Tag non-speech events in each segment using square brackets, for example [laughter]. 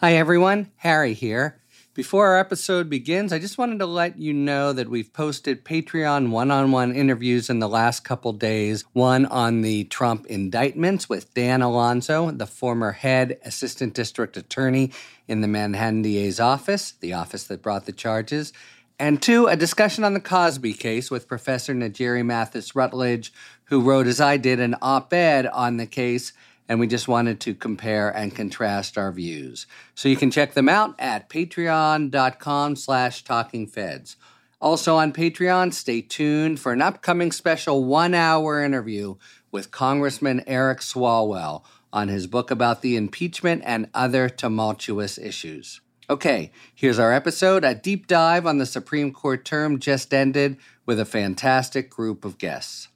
Hi, everyone. Harry here. Before our episode begins, I just wanted to let you know that we've posted Patreon one on one interviews in the last couple days. One on the Trump indictments with Dan Alonso, the former head assistant district attorney in the Manhattan DA's office, the office that brought the charges. And two, a discussion on the Cosby case with Professor Njeri Mathis Rutledge, who wrote, as I did, an op ed on the case and we just wanted to compare and contrast our views. So you can check them out at patreon.com slash talkingfeds. Also on Patreon, stay tuned for an upcoming special one-hour interview with Congressman Eric Swalwell on his book about the impeachment and other tumultuous issues. Okay, here's our episode, a deep dive on the Supreme Court term just ended with a fantastic group of guests.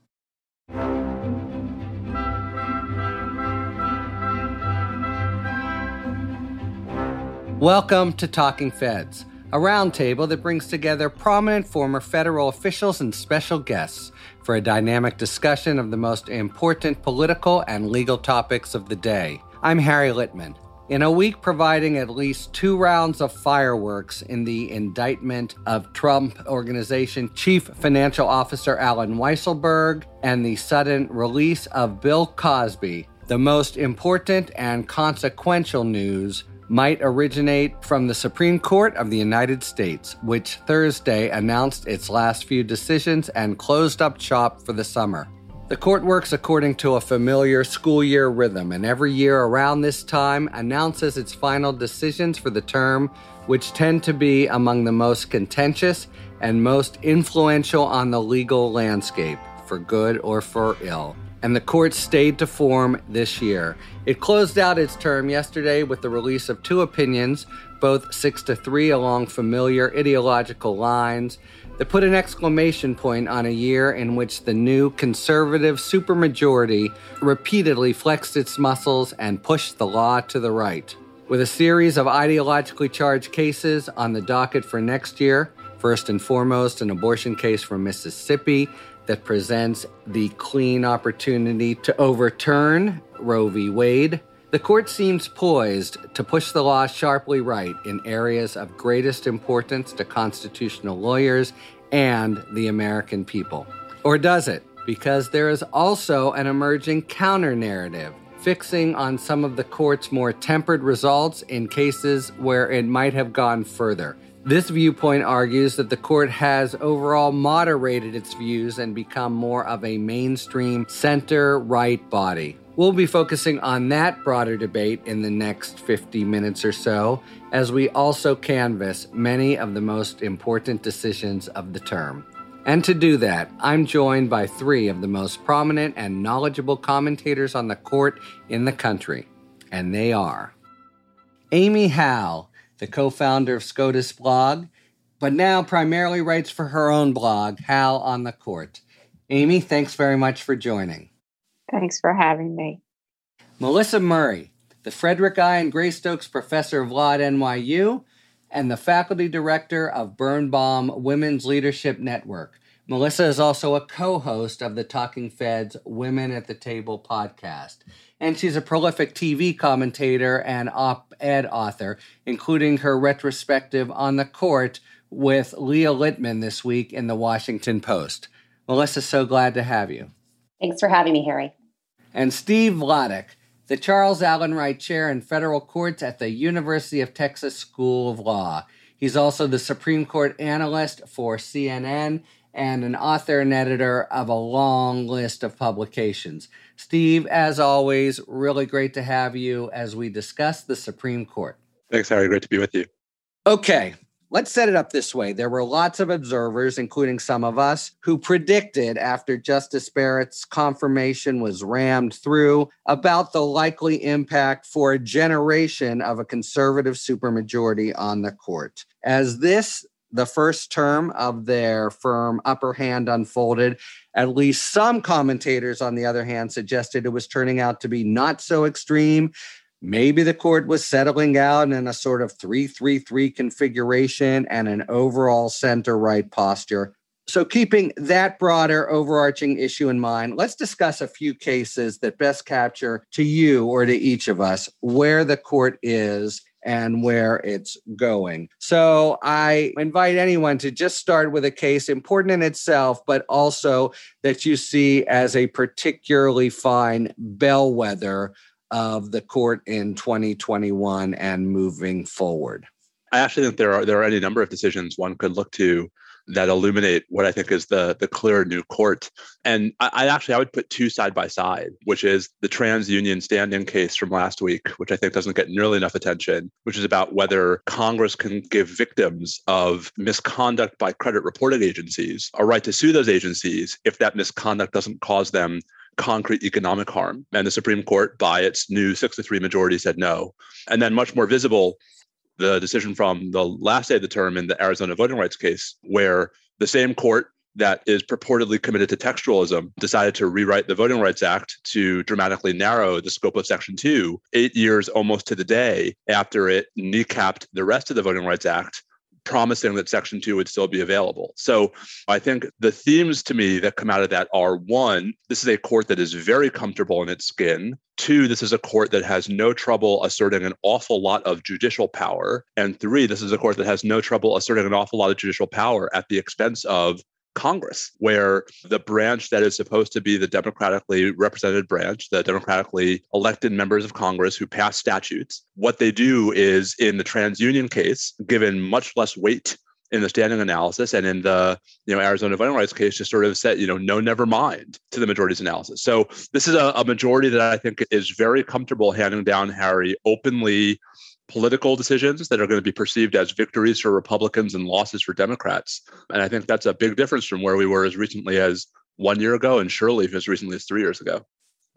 Welcome to Talking Feds, a roundtable that brings together prominent former federal officials and special guests for a dynamic discussion of the most important political and legal topics of the day. I'm Harry Litman. In a week providing at least two rounds of fireworks in the indictment of Trump Organization Chief Financial Officer Alan Weisselberg and the sudden release of Bill Cosby, the most important and consequential news might originate from the Supreme Court of the United States, which Thursday announced its last few decisions and closed up shop for the summer. The court works according to a familiar school year rhythm, and every year around this time announces its final decisions for the term, which tend to be among the most contentious and most influential on the legal landscape, for good or for ill and the court stayed to form this year. It closed out its term yesterday with the release of two opinions, both 6 to 3 along familiar ideological lines, that put an exclamation point on a year in which the new conservative supermajority repeatedly flexed its muscles and pushed the law to the right. With a series of ideologically charged cases on the docket for next year, first and foremost, an abortion case from Mississippi that presents the clean opportunity to overturn Roe v. Wade, the court seems poised to push the law sharply right in areas of greatest importance to constitutional lawyers and the American people. Or does it? Because there is also an emerging counter narrative fixing on some of the court's more tempered results in cases where it might have gone further. This viewpoint argues that the court has overall moderated its views and become more of a mainstream center right body. We'll be focusing on that broader debate in the next 50 minutes or so, as we also canvass many of the most important decisions of the term. And to do that, I'm joined by three of the most prominent and knowledgeable commentators on the court in the country, and they are Amy Howe the co founder of SCOTUS blog, but now primarily writes for her own blog, Howe on the Court. Amy, thanks very much for joining. Thanks for having me. Melissa Murray, the Frederick I. and Grace A. Stokes Professor of Law at NYU and the Faculty Director of Birnbaum Women's Leadership Network. Melissa is also a co host of the Talking Feds Women at the Table podcast and she's a prolific TV commentator and op ed author, including her retrospective on the court with Leah Litman this week in the Washington Post. Melissa, so glad to have you. Thanks for having me, Harry. And Steve Vladeck, the Charles Alan Wright Chair in Federal Courts at the University of Texas School of Law. He's also the Supreme Court analyst for CNN and an author and editor of a long list of publications. Steve, as always, really great to have you as we discuss the Supreme Court. Thanks, Harry. Great to be with you. Okay, let's set it up this way. There were lots of observers, including some of us, who predicted after Justice Barrett's confirmation was rammed through about the likely impact for a generation of a conservative supermajority on the court. As this the first term of their firm upper hand unfolded. At least some commentators, on the other hand, suggested it was turning out to be not so extreme. Maybe the court was settling out in a sort of 333 configuration and an overall center right posture. So, keeping that broader overarching issue in mind, let's discuss a few cases that best capture to you or to each of us where the court is and where it's going. So I invite anyone to just start with a case important in itself, but also that you see as a particularly fine bellwether of the court in 2021 and moving forward. I actually think there are there are any number of decisions one could look to that illuminate what I think is the the clear new court. And I, I, actually I would put two side by side, which is the TransUnion standing case from last week, which I think doesn't get nearly enough attention, which is about whether Congress can give victims of misconduct by credit reporting agencies a right to sue those agencies if that misconduct doesn't cause them concrete economic harm. And the Supreme Court, by its new 6 to 3 majority, said no. And then, much more visible, the decision from the last day of the term in the Arizona voting rights case, where the same court that is purportedly committed to textualism decided to rewrite the Voting Rights Act to dramatically narrow the scope of Section 2, eight years almost to the day after it kneecapped the rest of the Voting Rights Act promising that Section 2 would still be available. So I think the themes to me that come out of that are one, this is a court that is very comfortable in its skin. Two, this is a court that has no trouble asserting an awful lot of judicial power. And three, this is a court that has no trouble asserting an awful lot of judicial power at the expense of Congress, where the branch that is supposed to be the democratically represented branch, the democratically elected members of Congress who pass statutes, what they do is in the TransUnion case, given much less weight in the standing analysis and in the you know Arizona voting rights case just sort of said you know no never mind to the majority's analysis. So this is a, a majority that I think is very comfortable handing down Harry openly political decisions that are going to be perceived as victories for Republicans and losses for Democrats. And I think that's a big difference from where we were as recently as one year ago and surely as recently as three years ago.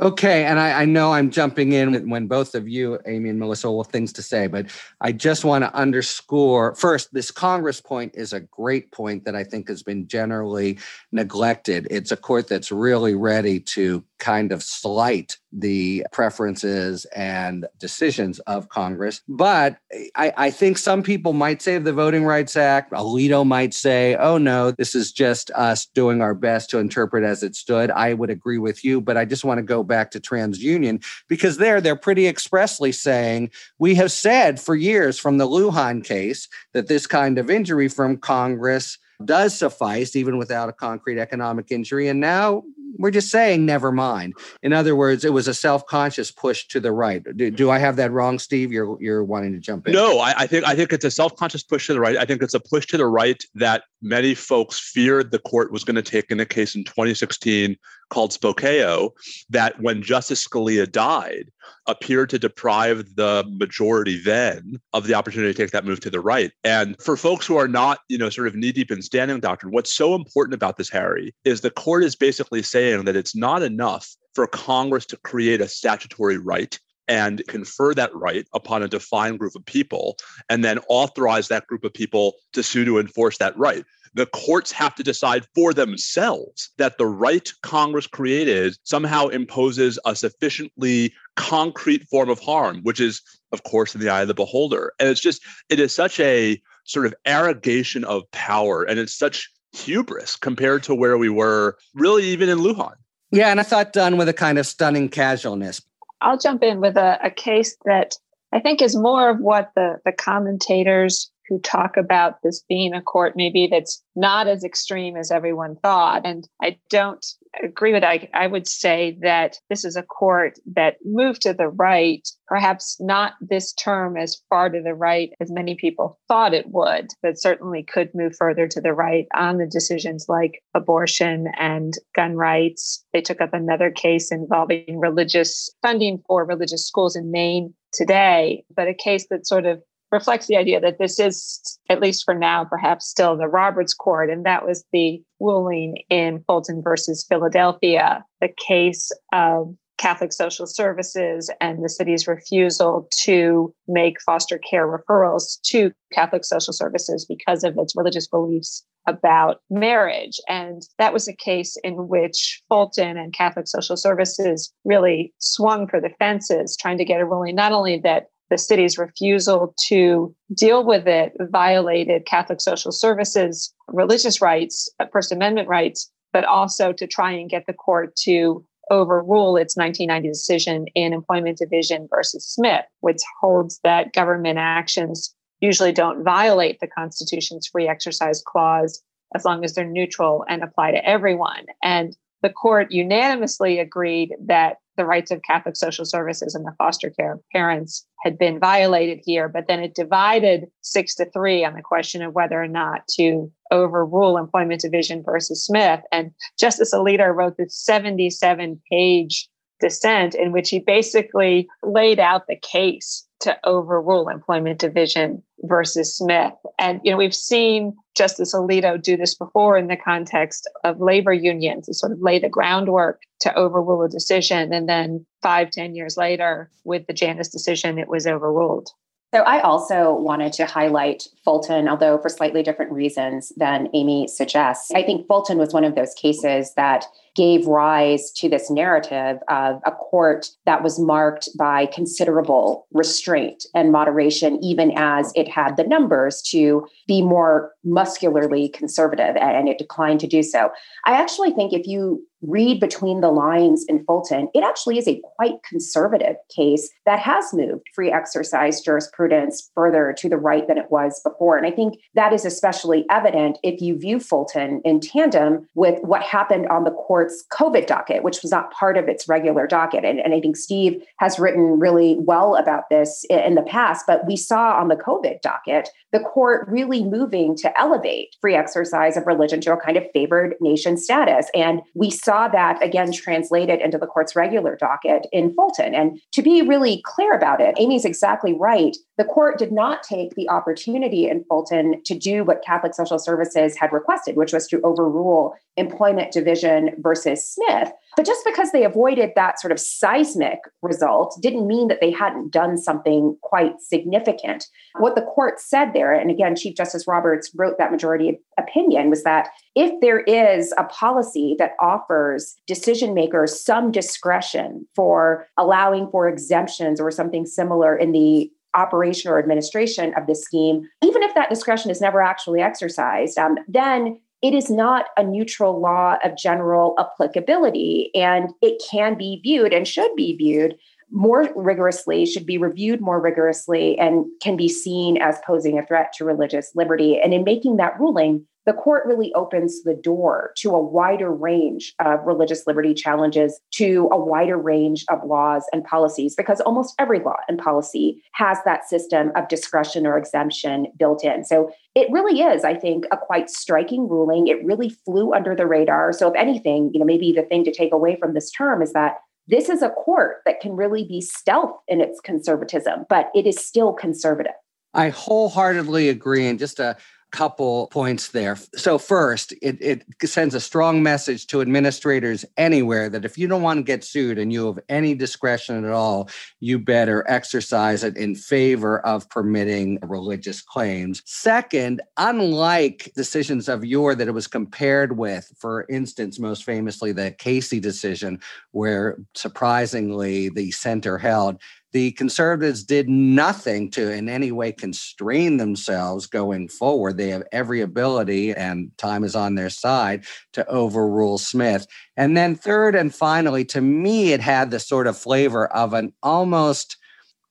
Okay, and I, I, know I'm jumping in when both of you, Amy and Melissa, will have things to say, but I just want to underscore first this Congress point is a great point that I think has been generally neglected. It's a court that's really ready to kind of slight the preferences and decisions of Congress. But I, I, think some people might say the Voting Rights Act, Alito might say, oh no, this is just us doing our best to interpret as it stood. I would agree with you, but I just want to go back to TransUnion because there they're pretty expressly saying, we have said for years from the Lujan case that this kind of injury from Congress does suffice even without a concrete economic injury. And now we're just saying never mind. In other words, it was a self-conscious push to the right. Do, do I have that wrong, Steve? You're you're wanting to jump in? No, I, I think I think it's a self-conscious push to the right. I think it's a push to the right that many folks feared the court was going to take in a case in 2016 called Spokeo that when Justice Scalia died, appeared to deprive the majority then of the opportunity to take that move to the right. And for folks who are not, you know, sort of knee deep in standing doctrine, what's so important about this, Harry, is the court is basically saying that it's not enough for Congress to create a statutory right and confer that right upon a defined group of people and then authorize that group of people to sue to enforce that right the courts have to decide for themselves that the right Congress created somehow imposes a sufficiently concrete form of harm, which is, of course, in the eye of the beholder. And it's just, it is such a sort of arrogation of power and it's such hubris compared to where we were really even in Lujan. Yeah, and I thought done with a kind of stunning casualness. I'll jump in with a, a case that I think is more of what the, the commentators who talk about this being a court maybe that's not as extreme as everyone thought. And I don't agree with that. I, I would say that this is a court that moved to the right, perhaps not this term as far to the right as many people thought it would, but certainly could move further to the right on the decisions like abortion and gun rights. They took up another case involving religious funding for religious schools in Maine today, but a case that sort of reflects the idea that this is, at least for now, perhaps still the Roberts Court. And that was the ruling in Fulton versus Philadelphia, the case of Catholic Social Services and the city's refusal to make foster care referrals to Catholic Social Services because of its religious beliefs about marriage. And that was a case in which Fulton and Catholic Social Services really swung for the fences, trying to get a ruling not only that the city's refusal to deal with it violated Catholic social services, religious rights, uh, First Amendment rights, but also to try and get the court to overrule its 1990 decision in Employment Division versus Smith, which holds that government actions usually don't violate the Constitution's free exercise clause as long as they're neutral and apply to everyone. And the court unanimously agreed that the rights of Catholic social services and the foster care parents had been violated here, but then it divided six to three on the question of whether or not to overrule Employment Division versus Smith. And Justice Alito wrote this 77 page dissent in which he basically laid out the case to overrule employment division versus Smith. And you know, we've seen Justice Alito do this before in the context of labor unions to sort of lay the groundwork to overrule a decision. And then five, ten years later, with the Janus decision, it was overruled. So I also wanted to highlight Fulton, although for slightly different reasons than Amy suggests. I think Fulton was one of those cases that gave rise to this narrative of a court that was marked by considerable restraint and moderation, even as it had the numbers to be more muscularly conservative, and it declined to do so. I actually think if you read between the lines in Fulton, it actually is a quite conservative case that has moved free exercise jurisprudence further to the right than it was before. And I think that is especially evident if you view Fulton in tandem with what happened on the court's COVID docket, which was not part of its regular docket. And, and I think Steve has written really well about this in the past, but we saw on the COVID docket the court really moving to elevate free exercise of religion to a kind of favored nation status. And we saw that again translated into the court's regular docket in Fulton. And to be really clear about it, Amy's exactly right. The court did not take the opportunity in Fulton to do what Catholic Social Services had requested, which was to overrule employment division versus Smith. But just because they avoided that sort of seismic result didn't mean that they hadn't done something quite significant. What the court said there, and again, Chief Justice Roberts wrote that majority opinion, was that if there is a policy that offers decision makers some discretion for allowing for exemptions or something similar in the operation or administration of the scheme, even if that discretion is never actually exercised, um, then it is not a neutral law of general applicability. And it can be viewed and should be viewed more rigorously, should be reviewed more rigorously, and can be seen as posing a threat to religious liberty. And in making that ruling, the court really opens the door to a wider range of religious liberty challenges, to a wider range of laws and policies, because almost every law and policy has that system of discretion or exemption built in. So it really is, I think, a quite striking ruling. It really flew under the radar. So, if anything, you know, maybe the thing to take away from this term is that this is a court that can really be stealth in its conservatism, but it is still conservative. I wholeheartedly agree. And just a couple points there. So, first, it, it sends a strong message to administrators anywhere that if you don't want to get sued and you have any discretion at all, you better exercise it in favor of permitting religious claims. Second, unlike decisions of yore that it was compared with, for instance, most famously the Casey decision, where surprisingly the center held the conservatives did nothing to in any way constrain themselves going forward. They have every ability, and time is on their side to overrule Smith. And then, third and finally, to me, it had the sort of flavor of an almost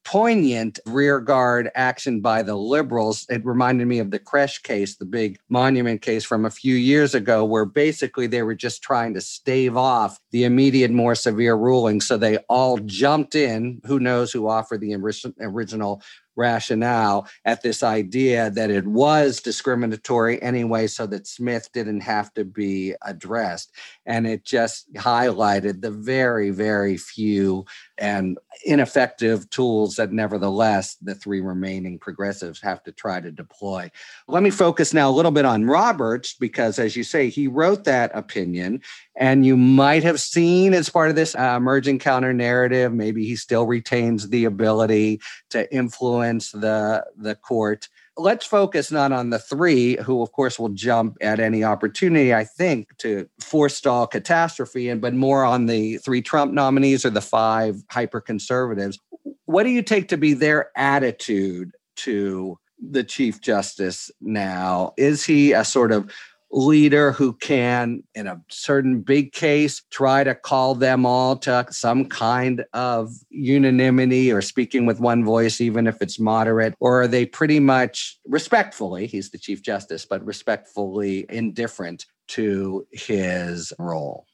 poignant rearguard action by the liberals. It reminded me of the Kresch case, the big monument case from a few years ago, where basically they were just trying to stave off the immediate, more severe ruling. So they all jumped in. Who knows who offered the original rationale at this idea that it was discriminatory anyway, so that Smith didn't have to be addressed. And it just highlighted the very, very few and ineffective tools that, nevertheless, the three remaining progressives have to try to deploy. Let me focus now a little bit on Roberts, because as you say, he wrote that opinion. And you might have seen as part of this uh, emerging counter narrative, maybe he still retains the ability to influence the, the court. Let's focus not on the three, who of course will jump at any opportunity, I think, to forestall catastrophe, and but more on the three Trump nominees or the five hyper conservatives. What do you take to be their attitude to the Chief Justice now? Is he a sort of leader who can, in a certain big case, try to call them all to some kind of unanimity or speaking with one voice, even if it's moderate? Or are they pretty much respectfully, he's the Chief Justice, but respectfully indifferent to his role?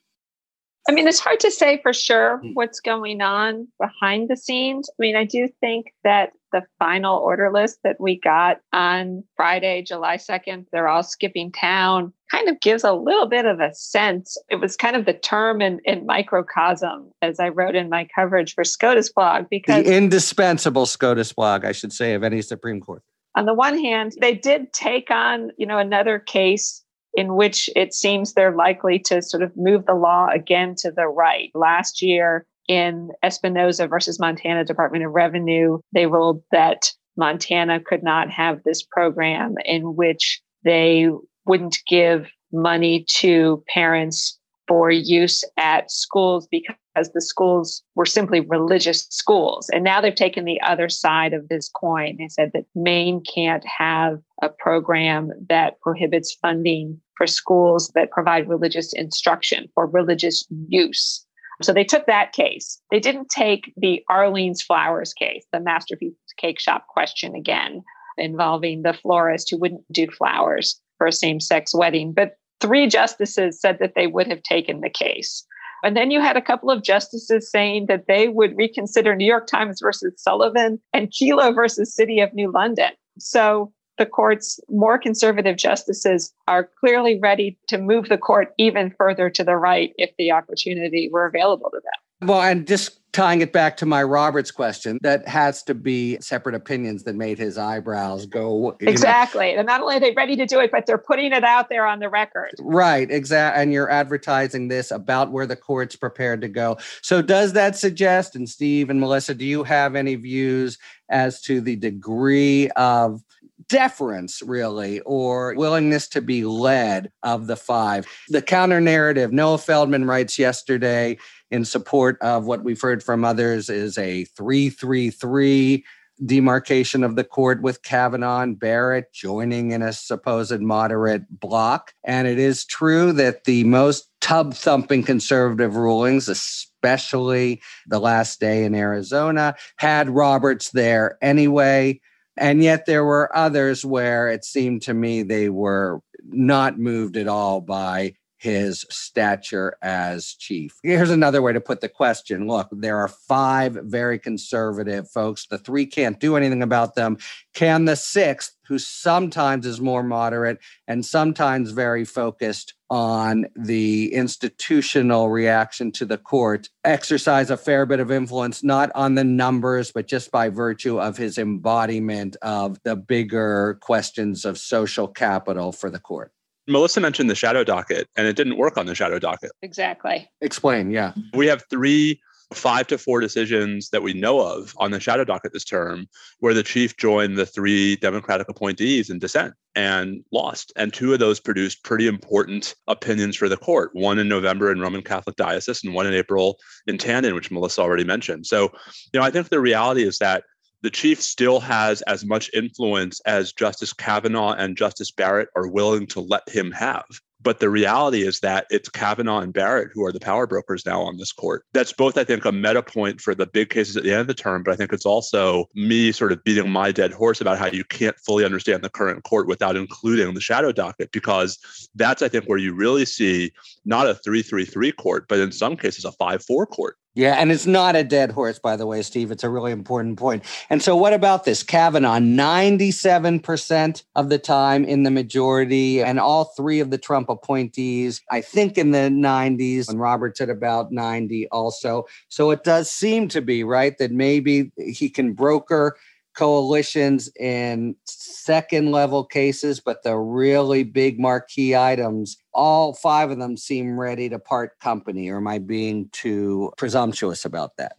I mean, it's hard to say for sure hmm. what's going on behind the scenes. I mean, I do think that the final order list that we got on Friday, July 2nd, they're all skipping town, kind of gives a little bit of a sense. It was kind of the term in, in microcosm, as I wrote in my coverage for SCOTUS blog, because the indispensable SCOTUS blog, I should say, of any Supreme Court. On the one hand, they did take on, you know, another case in which it seems they're likely to sort of move the law again to the right. Last year in Espinoza versus Montana Department of Revenue, they ruled that Montana could not have this program in which they wouldn't give money to parents for use at schools because the schools were simply religious schools. And now they've taken the other side of this coin. They said that Maine can't have a program that prohibits funding for schools that provide religious instruction for religious use. So they took that case. They didn't take the Arlene's Flowers case, the masterpiece cake shop question again, involving the florist who wouldn't do flowers for a same sex wedding. But three justices said that they would have taken the case. And then you had a couple of justices saying that they would reconsider New York Times versus Sullivan and Kelo versus City of New London. So the court's more conservative justices are clearly ready to move the court even further to the right if the opportunity were available to them. Well, and just tying it back to my Roberts question, that has to be separate opinions that made his eyebrows go. Exactly. Know. And not only are they ready to do it, but they're putting it out there on the record. Right. Exactly. And you're advertising this about where the court's prepared to go. So, does that suggest, and Steve and Melissa, do you have any views as to the degree of deference, really, or willingness to be led of the five. The counter narrative, Noah Feldman writes yesterday in support of what we've heard from others is a 333 demarcation of the court with Kavanaugh and Barrett joining in a supposed moderate block. And it is true that the most tub thumping conservative rulings, especially the last day in Arizona, had Roberts there anyway. And yet there were others where it seemed to me they were not moved at all by his stature as chief. Here's another way to put the question. Look, there are five very conservative folks. The three can't do anything about them. Can the sixth, who sometimes is more moderate and sometimes very focused on the institutional reaction to the court, exercise a fair bit of influence, not on the numbers, but just by virtue of his embodiment of the bigger questions of social capital for the court? Melissa mentioned the shadow docket, and it didn't work on the shadow docket. Exactly. Explain, yeah. We have three five to four decisions that we know of on the shadow docket this term where the chief joined the three Democratic appointees in dissent and lost. And two of those produced pretty important opinions for the court one in November in Roman Catholic Diocese and one in April in Tandon, which Melissa already mentioned. So, you know, I think the reality is that the chief still has as much influence as Justice Kavanaugh and Justice Barrett are willing to let him have. But the reality is that it's Kavanaugh and Barrett who are the power brokers now on this court. That's both, I think, a meta point for the big cases at the end of the term, but I think it's also me sort of beating my dead horse about how you can't fully understand the current court without including the shadow docket, because that's, I think, where you really see not a 333 court, but in some cases a 5 4 court. Yeah, and it's not a dead horse, by the way, Steve. It's a really important point. And so, what about this? Kavanaugh, 97% of the time in the majority, and all three of the Trump appointees, I think in the 90s, and Roberts at about 90 also. So, it does seem to be, right, that maybe he can broker coalitions in second level cases, but the really big marquee items, all five of them seem ready to part company. Or am I being too presumptuous about that?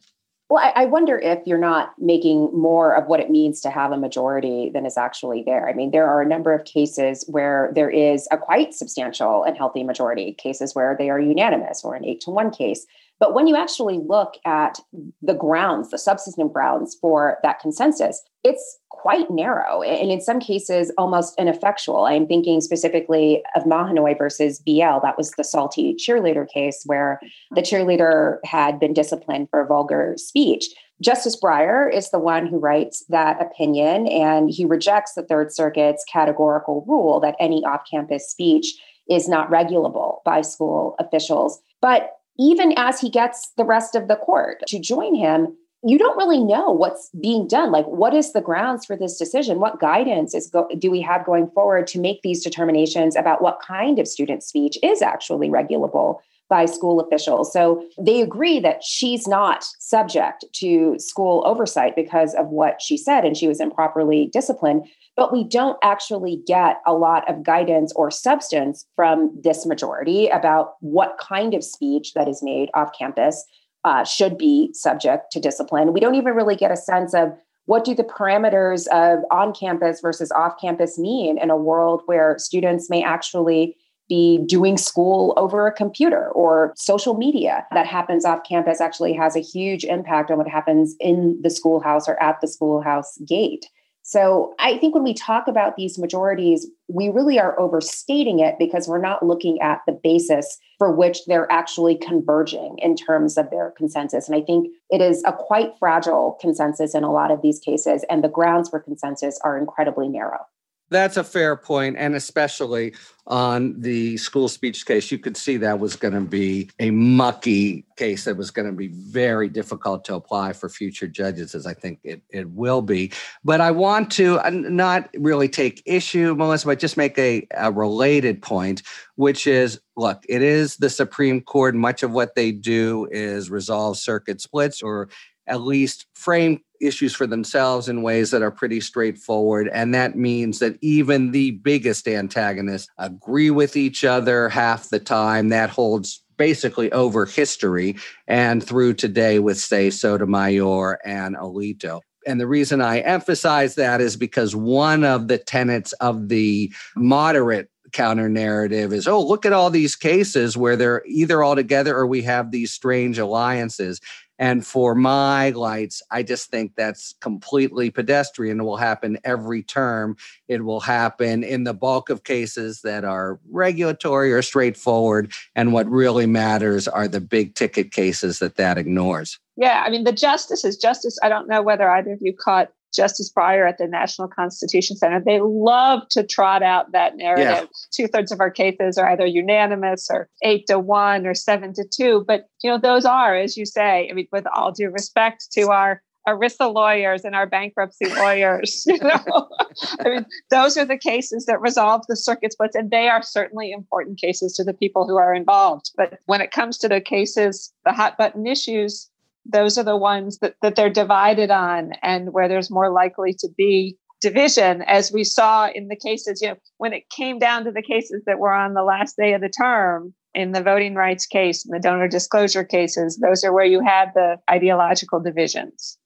Well, I, wonder if you're not making more of what it means to have a majority than is actually there. I mean, there are a number of cases where there is a quite substantial and healthy majority, cases where they are unanimous or an eight to one case. But when you actually look at the grounds, the substantive grounds for that consensus, it's quite narrow and in some cases almost ineffectual. I'm thinking specifically of Mahanoy versus BL. That was the salty cheerleader case where the cheerleader had been disciplined for vulgar speech. Justice Breyer is the one who writes that opinion, and he rejects the Third Circuit's categorical rule that any off campus speech is not regulable by school officials. But even as he gets the rest of the court to join him, you don't really know what's being done. Like, what is the grounds for this decision? What guidance is go- do we have going forward to make these determinations about what kind of student speech is actually regulable by school officials? So they agree that she's not subject to school oversight because of what she said, and she was improperly disciplined but we don't actually get a lot of guidance or substance from this majority about what kind of speech that is made off campus uh, should be subject to discipline. We don't even really get a sense of what do the parameters of on campus versus off campus mean in a world where students may actually be doing school over a computer or social media that happens off campus actually has a huge impact on what happens in the schoolhouse or at the schoolhouse gate. So I think when we talk about these majorities, we really are overstating it because we're not looking at the basis for which they're actually converging in terms of their consensus. And I think it is a quite fragile consensus in a lot of these cases, and the grounds for consensus are incredibly narrow. That's a fair point, and especially on the school speech case, you could see that was going to be a mucky case that was going to be very difficult to apply for future judges, as I think it, it will be. But I want to uh, not really take issue, Melissa, but just make a, a related point, which is look, it is the Supreme Court. Much of what they do is resolve circuit splits or at least frame issues for themselves in ways that are pretty straightforward. And that means that even the biggest antagonists agree with each other half the time. That holds basically over history and through today with, say, Sotomayor and Alito. And the reason I emphasize that is because one of the tenets of the moderate counter narrative is oh look at all these cases where they're either all together or we have these strange alliances and for my lights, I just think that's completely pedestrian. It will happen every term. It will happen in the bulk of cases that are regulatory or straightforward. And what really matters are the big ticket cases that that ignores. Yeah, I mean, the justices, justice, I don't know whether either of you caught Justice Breyer at the National Constitution Center, they love to trot out that narrative. Yeah. Two thirds of our cases are either unanimous or eight to one or seven to two. But, you know, those are, as you say, I mean, with all due respect to our ERISA lawyers and our bankruptcy [laughs] lawyers, you know, I mean, those are the cases that resolve the circuit splits, and they are certainly important cases to the people who are involved. But when it comes to the cases, the hot button issues, those are the ones that, that they're divided on and where there's more likely to be division as we saw in the cases you know when it came down to the cases that were on the last day of the term in the voting rights case and the donor disclosure cases those are where you had the ideological divisions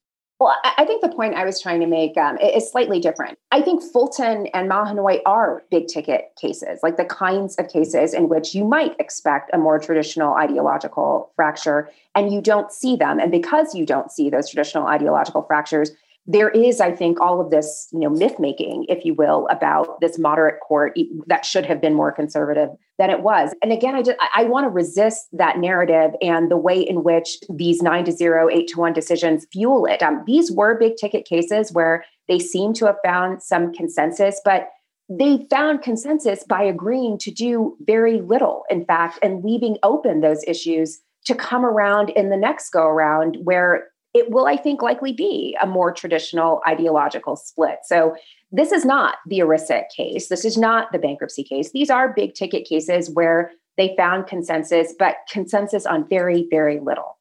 well, I think the point I was trying to make um, is slightly different. I think Fulton and Mahanoy are big ticket cases, like the kinds of cases in which you might expect a more traditional ideological fracture and you don't see them. And because you don't see those traditional ideological fractures, there is, I think, all of this, you know, myth making, if you will, about this moderate court that should have been more conservative than it was. And again, I just I want to resist that narrative and the way in which these nine to zero, eight to one decisions fuel it. Um, these were big ticket cases where they seem to have found some consensus, but they found consensus by agreeing to do very little, in fact, and leaving open those issues to come around in the next go around where it will, I think, likely be a more traditional ideological split. So this is not the ERISA case. This is not the bankruptcy case. These are big ticket cases where they found consensus, but consensus on very, very little.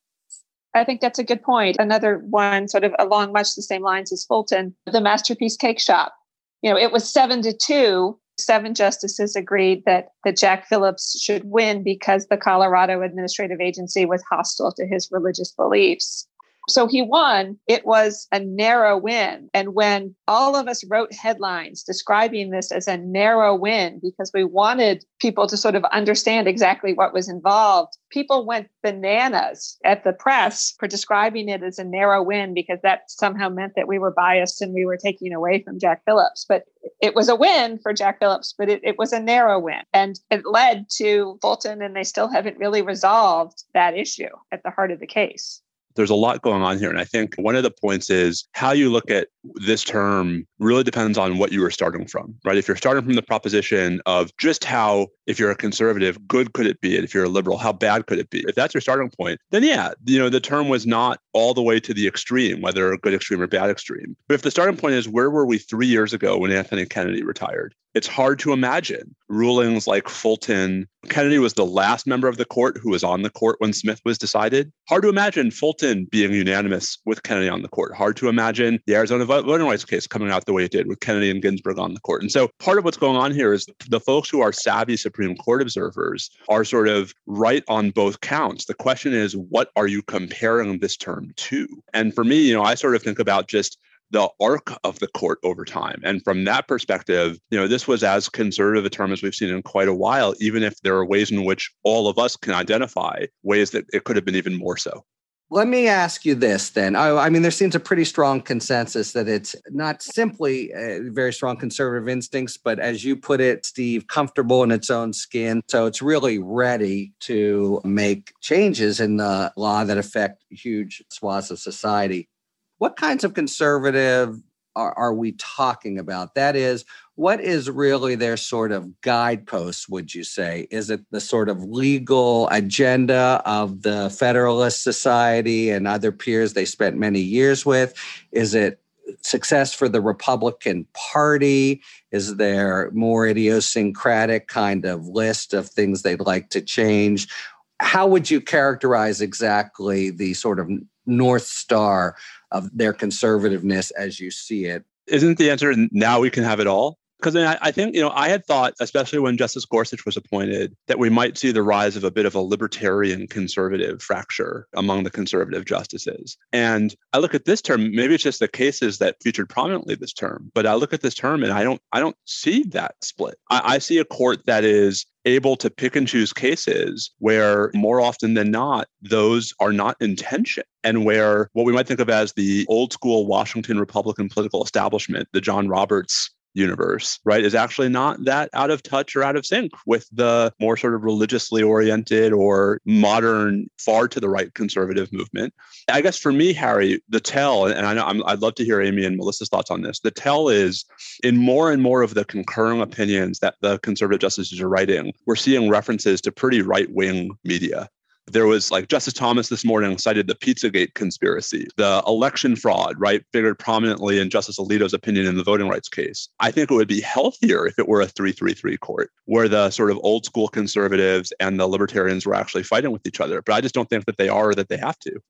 I think that's a good point. Another one, sort of along much the same lines as Fulton, the Masterpiece Cake Shop. You know, it was seven to two. Seven justices agreed that, that Jack Phillips should win because the Colorado Administrative Agency was hostile to his religious beliefs. So he won. It was a narrow win. And when all of us wrote headlines describing this as a narrow win because we wanted people to sort of understand exactly what was involved, people went bananas at the press for describing it as a narrow win because that somehow meant that we were biased and we were taking away from Jack Phillips. But it was a win for Jack Phillips, but it, it was a narrow win. And it led to Fulton, and they still haven't really resolved that issue at the heart of the case there's a lot going on here. And I think one of the points is how you look at this term really depends on what you are starting from, right? If you're starting from the proposition of just how, if you're a conservative, good could it be? And if you're a liberal, how bad could it be? If that's your starting point, then yeah, you know, the term was not all the way to the extreme, whether a good extreme or bad extreme. But if the starting point is where were we three years ago when Anthony Kennedy retired? It's hard to imagine rulings like Fulton. Kennedy was the last member of the court who was on the court when Smith was decided. Hard to imagine Fulton being unanimous with Kennedy on the court. Hard to imagine the Arizona voting rights case coming out the way it did with Kennedy and Ginsburg on the court. And so part of what's going on here is the folks who are savvy Supreme Court observers are sort of right on both counts. The question is, what are you comparing this term to? And for me, you know, I sort of think about just the arc of the court over time. And from that perspective, you know, this was as conservative a term as we've seen in quite a while, even if there are ways in which all of us can identify ways that it could have been even more so. Let me ask you this then. I, I, mean, there seems a pretty strong consensus that it's not simply uh, very strong conservative instincts, but as you put it, Steve, comfortable in its own skin. So it's really ready to make changes in the law that affect huge swaths of society what kinds of conservative are, are, we talking about? That is, what is really their sort of guideposts, would you say? Is it the sort of legal agenda of the Federalist Society and other peers they spent many years with? Is it success for the Republican Party? Is there more idiosyncratic kind of list of things they'd like to change? How would you characterize exactly the sort of North Star of their conservativeness as you see it. Isn't the answer now we can have it all? Because I, I, think, you know, I had thought, especially when Justice Gorsuch was appointed, that we might see the rise of a bit of a libertarian conservative fracture among the conservative justices. And I look at this term, maybe it's just the cases that featured prominently this term, but I look at this term and I don't I don't see that split. I, I see a court that is able to pick and choose cases where more often than not, those are not in tension and where what we might think of as the old school Washington Republican political establishment, the John Roberts universe, right, is actually not that out of touch or out of sync with the more sort of religiously oriented or modern, far to the right conservative movement. I guess for me, Harry, the tell, and I know i would love to hear Amy and Melissa's thoughts on this. The tell is in more and more of the concurring opinions that the conservative justices are writing, we're seeing references to pretty right wing media there was like Justice Thomas this morning cited the Pizzagate conspiracy, the election fraud, right, figured prominently in Justice Alito's opinion in the voting rights case. I think it would be healthier if it were a 333 court where the sort of old school conservatives and the libertarians were actually fighting with each other. But I just don't think that they are or that they have to.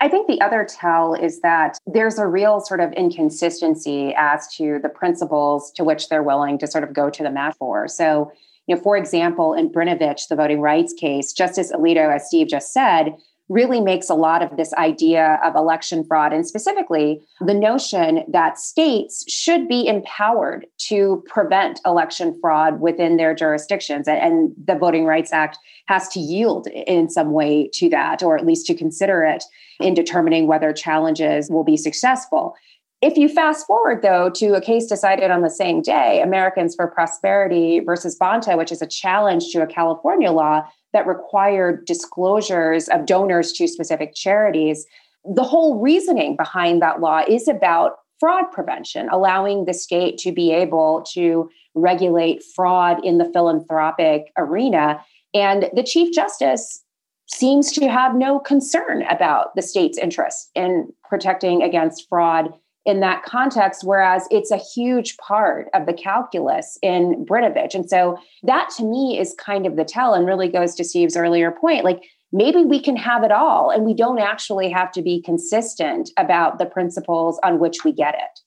I think the other tell is that there's a real sort of inconsistency as to the principles to which they're willing to sort of go to the mat for. So you know, for example, in Brnovich, the voting rights case, Justice Alito, as Steve just said, really makes a lot of this idea of election fraud and specifically the notion that states should be empowered to prevent election fraud within their jurisdictions. And the Voting Rights Act has to yield in some way to that, or at least to consider it in determining whether challenges will be successful. If you fast forward, though, to a case decided on the same day, Americans for Prosperity versus Bonta, which is a challenge to a California law that required disclosures of donors to specific charities, the whole reasoning behind that law is about fraud prevention, allowing the state to be able to regulate fraud in the philanthropic arena. And the Chief Justice seems to have no concern about the state's interest in protecting against fraud in that context, whereas it's a huge part of the calculus in Brnovich. And so that to me is kind of the tell and really goes to Steve's earlier point. Like maybe we can have it all and we don't actually have to be consistent about the principles on which we get it.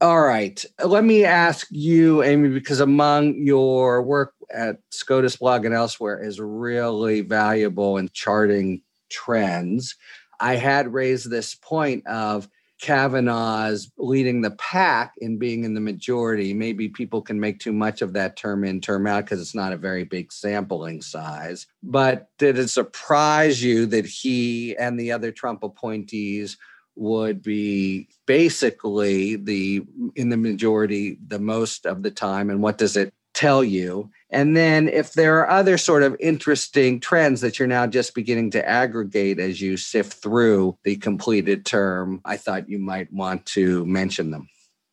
All right. Let me ask you, Amy, because among your work at SCOTUS blog and elsewhere is really valuable in charting trends. I had raised this point of Kavanaugh's leading the pack in being in the majority. Maybe people can make too much of that term in, term out because it's not a very big sampling size. But did it surprise you that he and the other Trump appointees would be basically the in the majority the most of the time? And what does it tell you? And then if there are other sort of interesting trends that you're now just beginning to aggregate as you sift through the completed term, I thought you might want to mention them.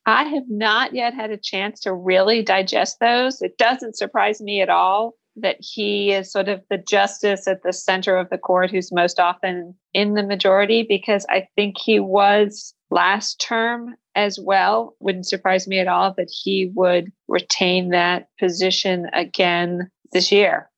I have not yet had a chance to really digest those. It doesn't surprise me at all that he is sort of the justice at the center of the court who's most often in the majority because I think he was last term as well. Wouldn't surprise me at all that he would retain that position again this year.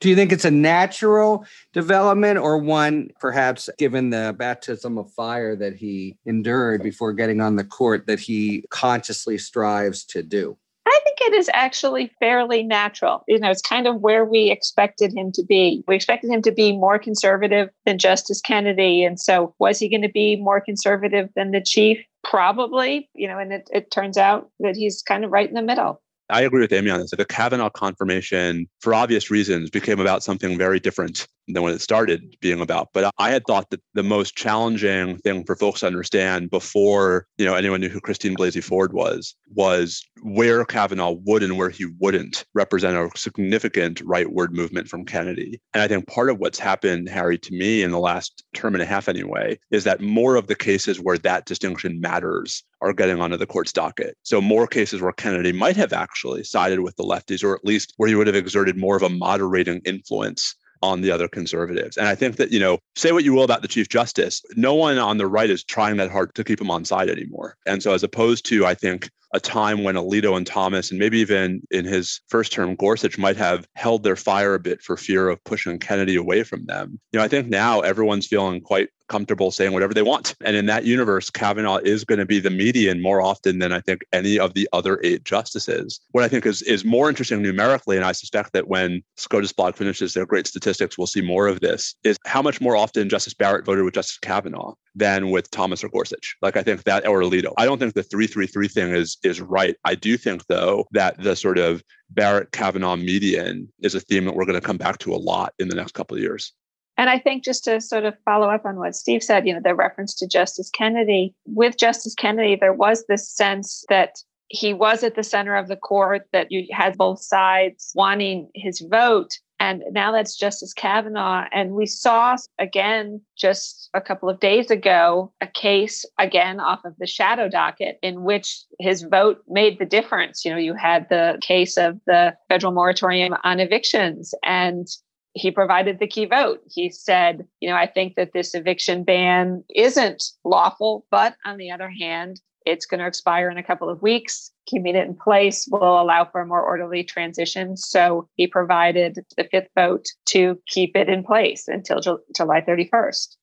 Do you think it's a natural development or one perhaps given the baptism of fire that he endured before getting on the court that he consciously strives to do? I think it is actually fairly natural. You know, it's kind of where we expected him to be. We expected him to be more conservative than Justice Kennedy. And so, was he going to be more conservative than the chief? Probably, you know, and it, it turns out that he's kind of right in the middle. I agree with Amy on this. The Kavanaugh confirmation, for obvious reasons, became about something very different than when it started being about. But I had thought that the most challenging thing for folks to understand before you know anyone knew who Christine Blasey Ford was was where Kavanaugh would and where he wouldn't represent a significant rightward movement from Kennedy. And I think part of what's happened, Harry, to me in the last term and a half anyway, is that more of the cases where that distinction matters are getting onto the court's docket. So more cases where Kennedy might have actually sided with the lefties, or at least where he would have exerted more of a moderating influence on the other conservatives. And I think that, you know, say what you will about the Chief Justice, no one on the right is trying that hard to keep him on side anymore. And so, as opposed to, I think, a time when Alito and Thomas, and maybe even in his first term, Gorsuch might have held their fire a bit for fear of pushing Kennedy away from them. You know, I think now everyone's feeling quite comfortable saying whatever they want. And in that universe, Kavanaugh is going to be the median more often than I think any of the other eight justices. What I think is, is more interesting numerically, and I suspect that when SCOTUS blog finishes their great statistics, we'll see more of this, is how much more often Justice Barrett voted with Justice Kavanaugh than with Thomas or Gorsuch. Like I think that or Alito. I don't think the 333 thing is is right. I do think though that the sort of Barrett Kavanaugh median is a theme that we're going to come back to a lot in the next couple of years. And I think just to sort of follow up on what Steve said, you know, the reference to Justice Kennedy, with Justice Kennedy, there was this sense that he was at the center of the court, that you had both sides wanting his vote. And now that's Justice Kavanaugh. And we saw again just a couple of days ago a case again off of the shadow docket in which his vote made the difference. You know, you had the case of the federal moratorium on evictions and he provided the key vote. He said, you know, I think that this eviction ban isn't lawful, but on the other hand, it's going to expire in a couple of weeks. Keeping it in place will allow for a more orderly transition. So he provided the fifth vote to keep it in place until July 31st.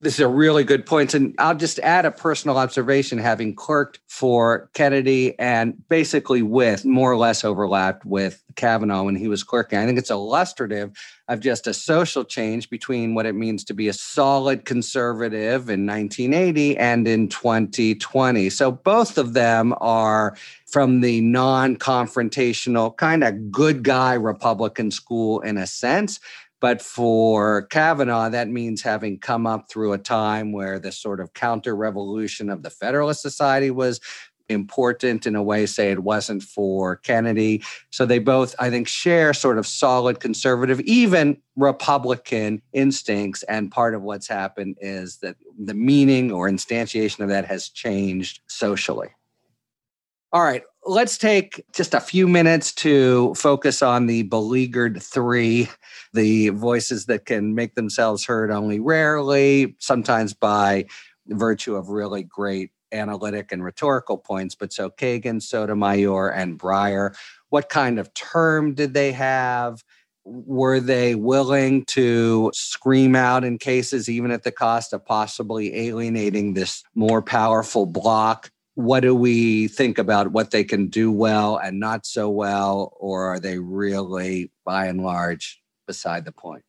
This is a really good point. And I'll just add a personal observation having clerked for Kennedy and basically with more or less overlapped with Kavanaugh when he was clerking. I think it's illustrative of just a social change between what it means to be a solid conservative in 1980 and in 2020. So both of them are from the non confrontational, kind of good guy Republican school in a sense. But for Kavanaugh, that means having come up through a time where the sort of counter revolution of the Federalist Society was important in a way, say it wasn't for Kennedy. So they both, I think, share sort of solid conservative, even Republican instincts. And part of what's happened is that the meaning or instantiation of that has changed socially. All right, let's take just a few minutes to focus on the beleaguered three, the voices that can make themselves heard only rarely, sometimes by virtue of really great analytic and rhetorical points. But so Kagan, Sotomayor, and Breyer, what kind of term did they have? Were they willing to scream out in cases, even at the cost of possibly alienating this more powerful bloc? What do we think about what they can do well and not so well, or are they really, by and large, beside the point?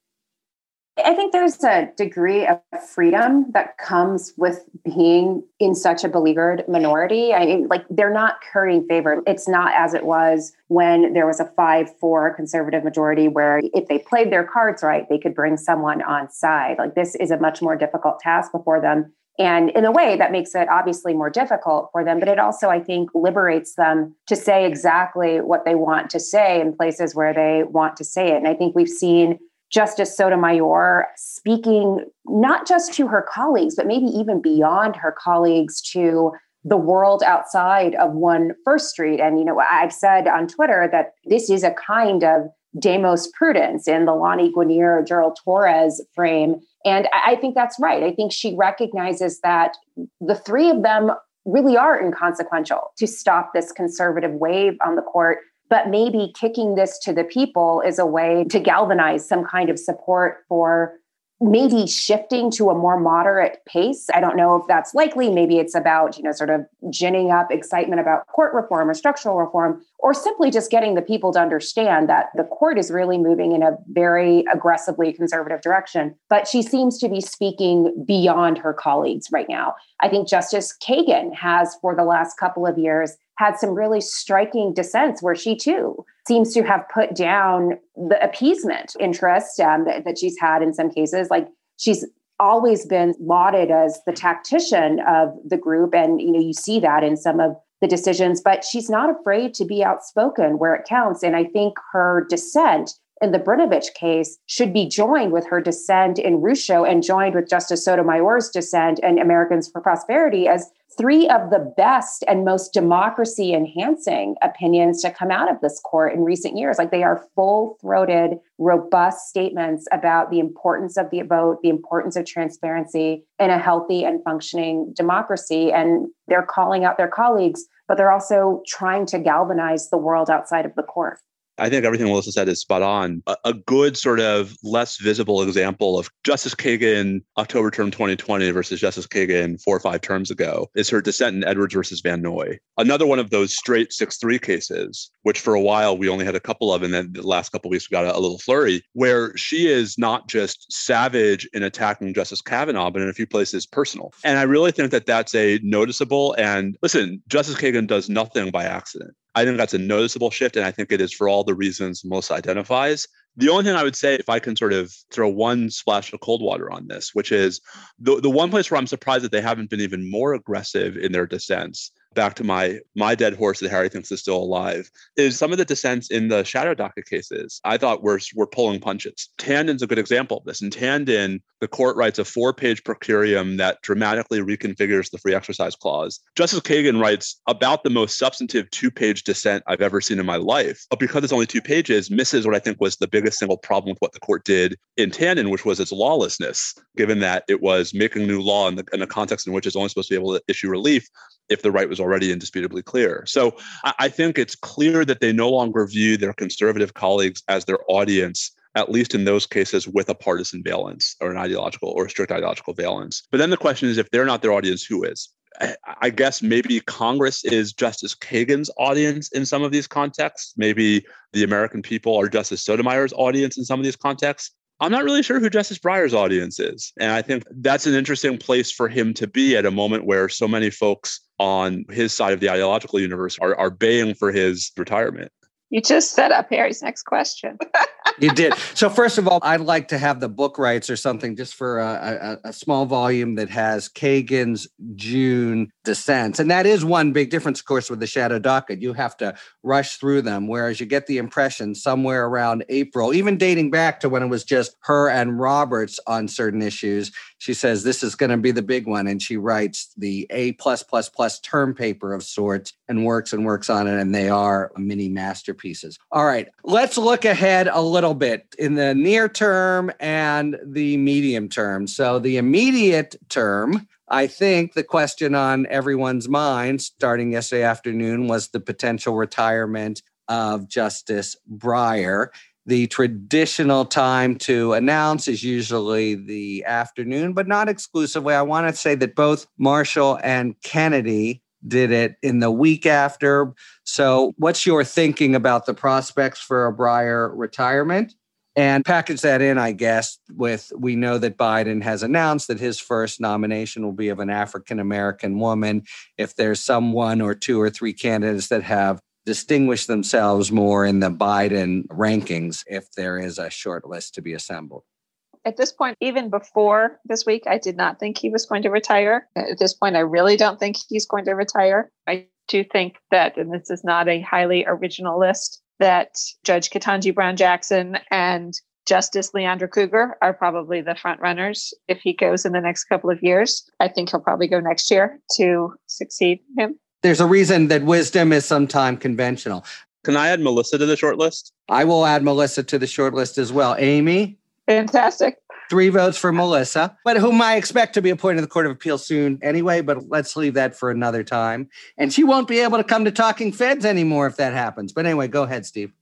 I think there's a degree of freedom that comes with being in such a beleaguered minority. I mean, like they're not currying favor. It's not as it was when there was a 5 4 conservative majority, where if they played their cards right, they could bring someone on side. Like this is a much more difficult task before them. And in a way, that makes it obviously more difficult for them, but it also, I think, liberates them to say exactly what they want to say in places where they want to say it. And I think we've seen Justice Sotomayor speaking not just to her colleagues, but maybe even beyond her colleagues to the world outside of one First Street. And, you know, I've said on Twitter that this is a kind of demosprudence in the Lani Guinier, Gerald Torres frame. And I think that's right. I think she recognizes that the three of them really are inconsequential to stop this conservative wave on the court but maybe kicking this to the people is a way to galvanize some kind of support for maybe shifting to a more moderate pace. I don't know if that's likely. Maybe it's about, you know, sort of ginning up excitement about court reform or structural reform, or simply just getting the people to understand that the court is really moving in a very aggressively conservative direction. But she seems to be speaking beyond her colleagues right now. I think Justice Kagan has, for the last couple of years, had some really striking dissents where she too seems to have put down the appeasement interest um, that, that she's had in some cases. Like she's always been lauded as the tactician of the group, and you know you see that in some of the decisions. But she's not afraid to be outspoken where it counts, and I think her dissent in the Brnovich case should be joined with her dissent in Rucho and joined with Justice Sotomayor's dissent and Americans for Prosperity as three of the best and most democracy enhancing opinions to come out of this court in recent years. Like they are full throated, robust statements about the importance of the vote, the importance of transparency in a healthy and functioning democracy. And they're calling out their colleagues, but they're also trying to galvanize the world outside of the court. I think everything Melissa said is spot on. A, a, good sort of less visible example of Justice Kagan October term 2020 versus Justice Kagan four or five terms ago is her dissent in Edwards versus Vannoy. Another one of those straight 6-3 cases, which for a while we only had a couple of, and then the last couple weeks we got a, a little flurry, where she is not just savage in attacking Justice Kavanaugh, but in a few places personal. And I really think that that's a noticeable and listen, Justice Kagan does nothing by accident. I think that's a noticeable shift. And I think it is for all the reasons Melissa identifies. The only thing I would say, if I can sort of throw one splash of cold water on this, which is the, the one place where I'm surprised that they haven't been even more aggressive in their dissents back to my my dead horse that Harry thinks is still alive, is some of the dissents in the shadow docket cases I thought were were pulling punches. Tandon's a good example of this. In Tandon, the court writes a four-page per curiam that dramatically reconfigures the free exercise clause. Justice Kagan writes about the most substantive two-page dissent I've ever seen in my life. But because it's only two pages, misses what I think was the biggest single problem with what the court did in Tandon, which was its lawlessness, given that it was making new law in the, in a context in which it's only supposed to be able to issue relief if the right was already indisputably clear. So I think it's clear that they no longer view their conservative colleagues as their audience at least in those cases with a partisan valence or an ideological or a strict ideological valence. But then the question is if they're not their audience, who is? I guess maybe Congress is Justice Kagan's audience in some of these contexts. Maybe the American people are Justice Sotomayor's audience in some of these contexts. I'm not really sure who Justice Breyer's audience is. And I think that's an interesting place for him to be at a moment where so many folks on his side of the ideological universe are, are baying for his retirement. You just set up Harry's next question. [laughs] you did. So, first of all, I'd like to have the book rights or something just for a, a, a, small volume that has Kagan's June dissents. And that is one big difference, of course, with the shadow docket. You have to rush through them, whereas you get the impression somewhere around April, even dating back to when it was just her and Roberts on certain issues. She says this is going to be the big one. And she writes the A plus plus plus term paper of sorts and works and works on it. And they are mini masterpieces. All right, let's look ahead a little bit in the near term and the medium term. So the immediate term, I think the question on everyone's mind starting yesterday afternoon was the potential retirement of Justice Breyer. The traditional time to announce is usually the afternoon, but not exclusively. I want to say that both Marshall and Kennedy did it in the week after. So, what's your thinking about the prospects for a Breyer retirement? And package that in, I guess, with we know that Biden has announced that his first nomination will be of an African American woman. If there's someone or two or three candidates that have distinguished themselves more in the Biden rankings, if there is a short list to be assembled. At this point, even before this week, I did not think he was going to retire. At this point, I really don't think he's going to retire. I do think that, and this is not a highly original list, that Judge Ketanji Brown Jackson and Justice Leondra Kruger are probably the front runners if he goes in the next couple of years. I think he'll probably go next year to succeed him. There's a reason that wisdom is sometimes conventional. Can I add Melissa to the short list? I will add Melissa to the short list as well. Amy? Fantastic. Three votes for Melissa, but whom I expect to be appointed to the Court of Appeal soon anyway, but let's leave that for another time. And she won't be able to come to Talking Feds anymore if that happens. But anyway, go ahead, Steve.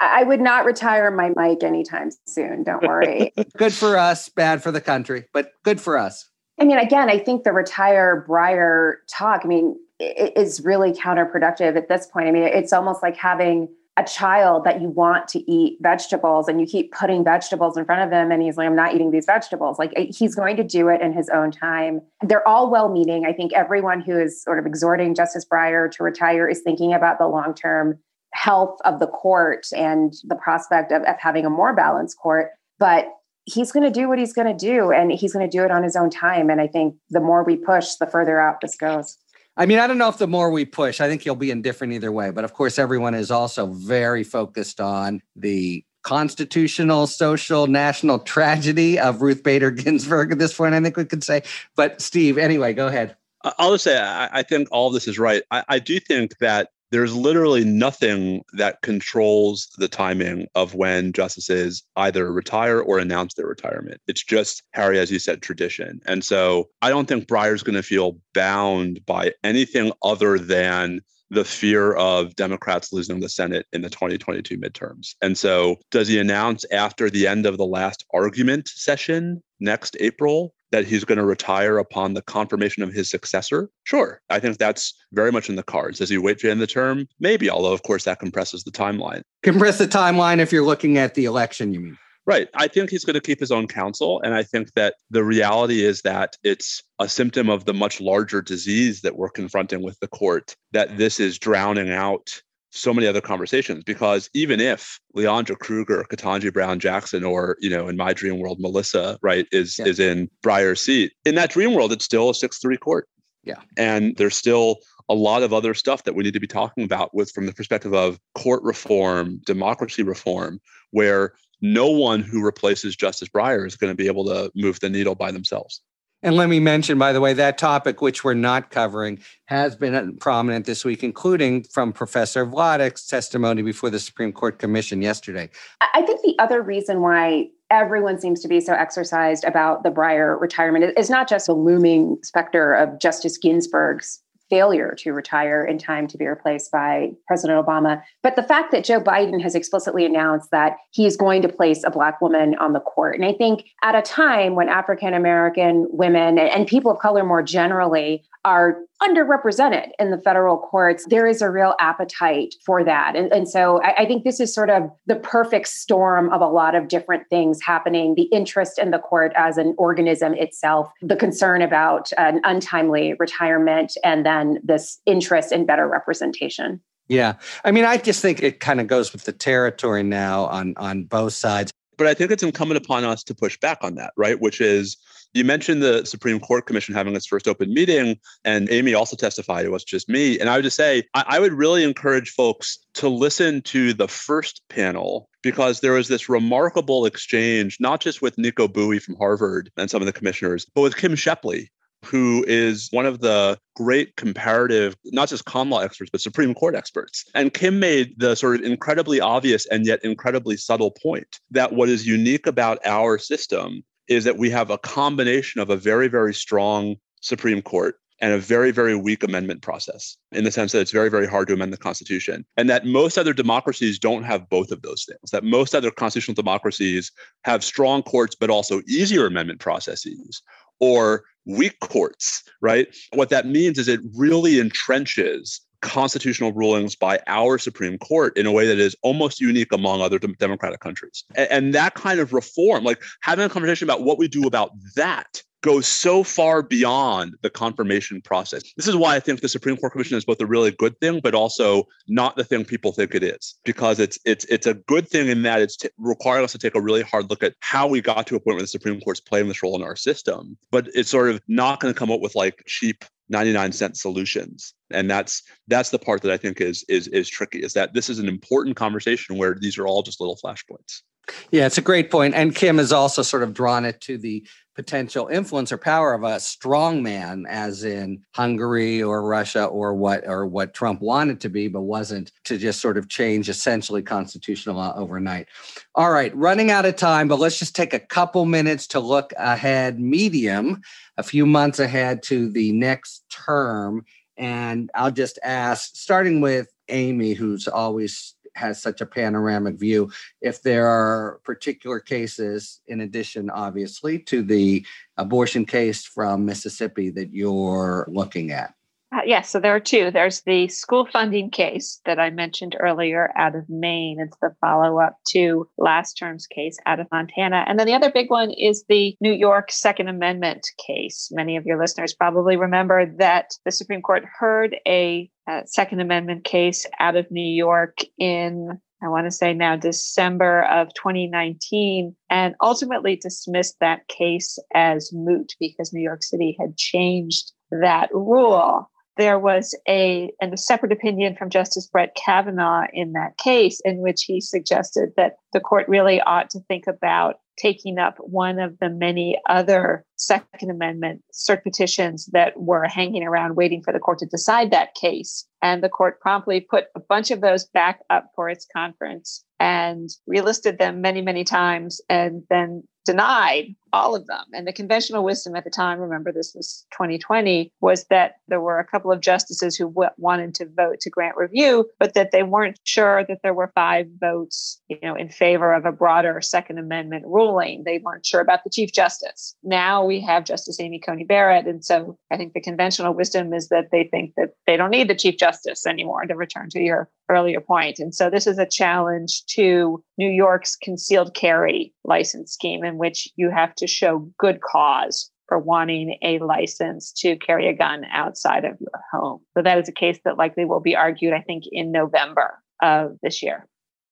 I would not retire my mic anytime soon. Don't worry. [laughs] good for us, bad for the country, but good for us. I mean, again, I think the retire Breyer talk, I mean, is really counterproductive at this point. I mean, it's almost like having a child that you want to eat vegetables and you keep putting vegetables in front of him and he's like i'm not eating these vegetables. Like he's going to do it in his own time. They're all well meaning i think everyone who is sort of exhorting justice breyer to retire is thinking about the long term health of the court and the prospect of, of having a more balanced court but he's going to do what he's going to do and he's going to do it on his own time. And i think the more we push the further out this goes I mean, I don't know if the more we push, I think he'll be indifferent either way. But of course, everyone is also very focused on the constitutional, social, national tragedy of Ruth Bader Ginsburg at this point, I think we could say. But Steve, anyway, go ahead. I'll just say, I, think all this is right. I, I do think that there's literally nothing that controls the timing of when justices either retire or announce their retirement. It's just, Harry, as you said, tradition. And so I don't think Breyer's going to feel bound by anything other than the fear of Democrats losing the Senate in the 2022 midterms. And so, does he announce after the end of the last argument session next April that he's going to retire upon the confirmation of his successor? Sure. I think that's very much in the cards. Does he wait to end the term? Maybe, although, of course, that compresses the timeline. Compress the timeline if you're looking at the election, you mean? Right. I think he's going to keep his own counsel. And I think that the reality is that it's a symptom of the much larger disease that we're confronting with the court, that this is drowning out so many other conversations because even if Leondra Kruger, Ketanji Brown Jackson, or you know, in my dream world, Melissa, right, is yeah. is in Breyer's seat. In that dream world, it's still a six three court. Yeah. And there's still a lot of other stuff that we need to be talking about with from the perspective of court reform, democracy reform, where no one who replaces Justice Breyer is going to be able to move the needle by themselves. And let me mention, by the way, that topic, which we're not covering, has been uh, prominent this week, including from Professor Vladeck's testimony before the Supreme Court Commission yesterday. I think the other reason why everyone seems to be so exercised about the Breyer retirement is not just a looming specter of Justice Ginsburg's failure to retire in time to be replaced by President Obama. But the fact that Joe Biden has explicitly announced that he is going to place a Black woman on the court. And I think at a time when African American women and people of color more generally are underrepresented in the federal courts, there is a real appetite for that. And, and so I, I, think this is sort of the perfect storm of a lot of different things happening the interest in the court as an organism itself, the concern about an untimely retirement, and then this interest in better representation. Yeah. I mean, I just think it kind of goes with the territory now on on both sides. But I think it's incumbent upon us to push back on that, right? Which is you mentioned the Supreme Court Commission having its first open meeting, and Amy also testified. It was just me. And I would just say, I, I would really encourage folks to listen to the first panel because there was this remarkable exchange, not just with Niko Bowie from Harvard and some of the commissioners, but with Kim Scheppele, who is one of the great comparative, not just common law experts, but Supreme Court experts. And Kim made the sort of incredibly obvious and yet incredibly subtle point that what is unique about our system is that we have a combination of a very, very strong Supreme Court and a very, very weak amendment process in the sense that it's very, very hard to amend the Constitution. And that most other democracies don't have both of those things, that most other constitutional democracies have strong courts, but also easier amendment processes or weak courts, right? What that means is it really entrenches constitutional rulings by our Supreme Court in a way that is almost unique among other democratic countries. And, and that kind of reform, like having a conversation about what we do about that goes so far beyond the confirmation process. This is why I think the Supreme Court Commission is both a really good thing, but also not the thing people think it is, because it's it's it's a good thing in that it's t- requiring us to take a really hard look at how we got to a point where the Supreme Court's playing this role in our system. But it's sort of not going to come up with like cheap 99 cent solutions. And that's that's the part that i think is is is tricky is that this is an important conversation where these are all just little flashpoints yeah it's a great point and kim has also sort of drawn it to the potential influence or power of a strong man as in hungary or russia or what or what trump wanted to be but wasn't to just sort of change essentially constitutional law overnight all right running out of time but let's just take a couple minutes to look ahead medium a few months ahead to the next term. And I'll just ask, starting with Amy, who's always has such a panoramic view, if there are particular cases, in addition, obviously, to the abortion case from Mississippi that you're looking at. Uh, yes, so there are two. There's the school funding case that I mentioned earlier out of Maine. It's the follow up to last term's case out of Montana. And then the other big one is the New York Second Amendment case. Many of your listeners probably remember that the Supreme Court heard a, a Second Amendment case out of New York in I want to say now December of 2019, and ultimately dismissed that case as moot because New York City had changed that rule there was a, a separate opinion from Justice Brett Kavanaugh in that case, in which he suggested that the court really ought to think about taking up one of the many other Second Amendment cert petitions that were hanging around waiting for the court to decide that case. And the court promptly put a bunch of those back up for its conference and relisted them many, many times and then denied all of them. And the conventional wisdom at the time, remember this was 2020, was that there were a couple of justices who w- wanted to vote to grant review, but that they weren't sure that there were five votes, you know, in favor of a broader Second Amendment ruling. They weren't sure about the Chief Justice. Now we have Justice Amy Coney Barrett. And so I think the conventional wisdom is that they think that they don't need the Chief Justice anymore to return to your earlier point. And so this is a challenge to New York's concealed carry license scheme in which you have to show good cause for wanting a license to carry a gun outside of your home. So that is a case that likely will be argued, I think, in November of this year.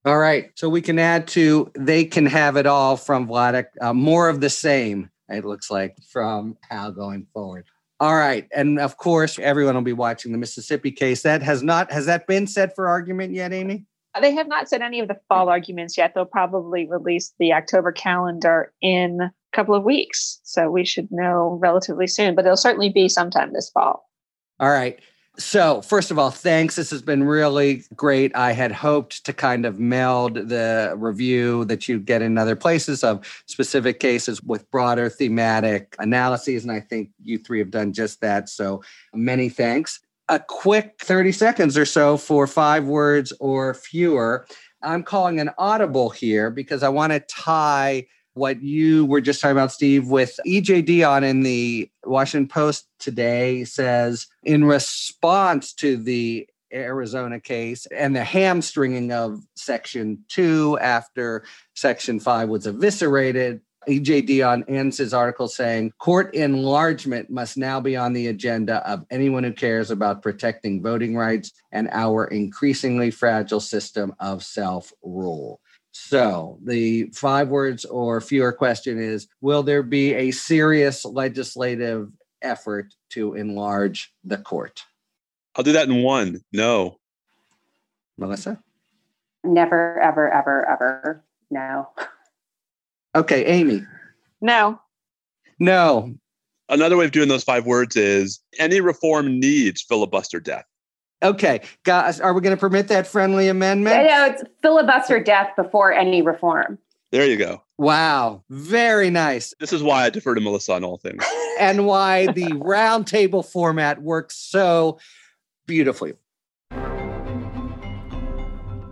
All right. So we can add to they can have it all from Vladeck, uh, more of the same, it looks like, from Hal going forward. All right. And of course, everyone will be watching the Mississippi case. That has not, has that been set for argument yet, Amy? They have not set any of the fall arguments yet. They'll probably release the October calendar in couple of weeks. So we should know relatively soon, but it'll certainly be sometime this fall. All right. So, first of all, thanks. This has been really great. I had hoped to kind of meld the review that you get in other places of specific cases with broader thematic analyses. And I think you three have done just that. So, many thanks. A quick 30 seconds or so for five words or fewer. I'm calling an audible here because I want to tie what you were just talking about, Steve, with E.J. Dionne in the Washington Post today says in response to the Arizona case and the hamstringing of Section 2 after Section 5 was eviscerated. E.J. Dionne ends his article saying court enlargement must now be on the agenda of anyone who cares about protecting voting rights and our increasingly fragile system of self rule. So the five words or fewer question is Will there be a serious legislative effort to enlarge the court? I'll do that in one. No. Melissa? Never, ever, ever, ever. No. Okay, Amy. No. No. Another way of doing those five words is any reform needs filibuster death. Okay, guys, are we going to permit that friendly amendment? I know it's filibuster death before any reform. There you go. Wow, very nice. This is why I defer to Melissa on all things. [laughs] and why the roundtable format works so beautifully.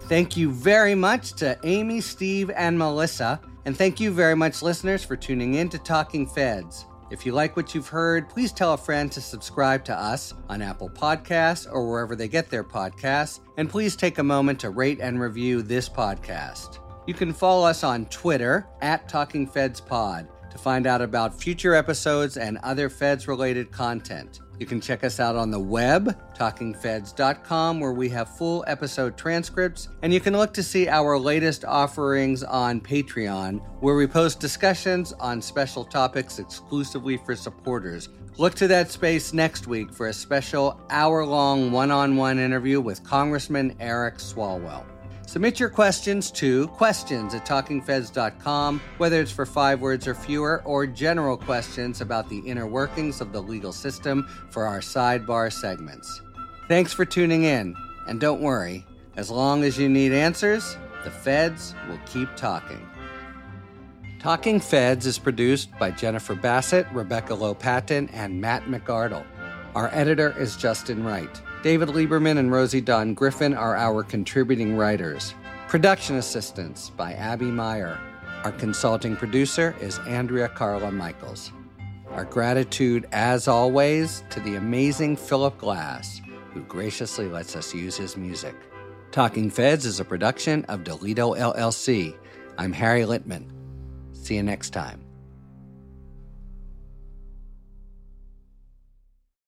Thank you very much to Amy, Steve, and Melissa. And thank you very much, listeners, for tuning in to Talking Feds. If you like what you've heard, please tell a friend to subscribe to us on Apple Podcasts or wherever they get their podcasts, and please take a moment to rate and review this podcast. You can follow us on Twitter at Talking Feds Pod to find out about future episodes and other Feds related content. You can check us out on the web, talkingfeds.com, where we have full episode transcripts, and you can look to see our latest offerings on Patreon, where we post discussions on special topics exclusively for supporters. Look to that space next week for a special hour long one on one interview with Congressman Eric Swalwell. Submit your questions to questions at talkingfeds.com, whether it's for five words or fewer, or general questions about the inner workings of the legal system for our sidebar segments. Thanks for tuning in, and don't worry, as long as you need answers, the feds will keep talking. Talking Feds is produced by Jennifer Bassett, Rebecca Lopatin, and Matt McArdle. Our editor is Justin Wright. David Lieberman and Rosie Don Griffin are our contributing writers. Production assistance by Abby Meyer. Our consulting producer is Andrea Carla Michaels. Our gratitude, as always, to the amazing Philip Glass, who graciously lets us use his music. Talking Feds is a production of Delito LLC. I'm Harry Litman. See you next time.